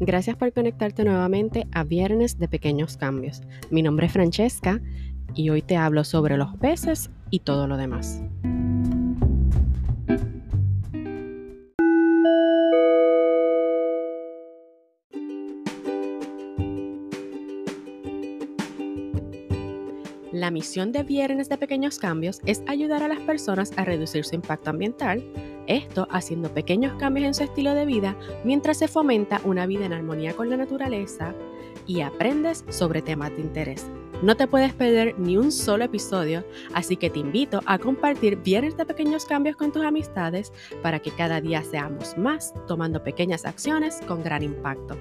Gracias por conectarte nuevamente a Viernes de Pequeños Cambios. Mi nombre es Francesca y hoy te hablo sobre los peces y todo lo demás. La misión de Viernes de Pequeños Cambios es ayudar a las personas a reducir su impacto ambiental, esto haciendo pequeños cambios en su estilo de vida mientras se fomenta una vida en armonía con la naturaleza y aprendes sobre temas de interés. No te puedes perder ni un solo episodio, así que te invito a compartir Viernes de Pequeños Cambios con tus amistades para que cada día seamos más tomando pequeñas acciones con gran impacto.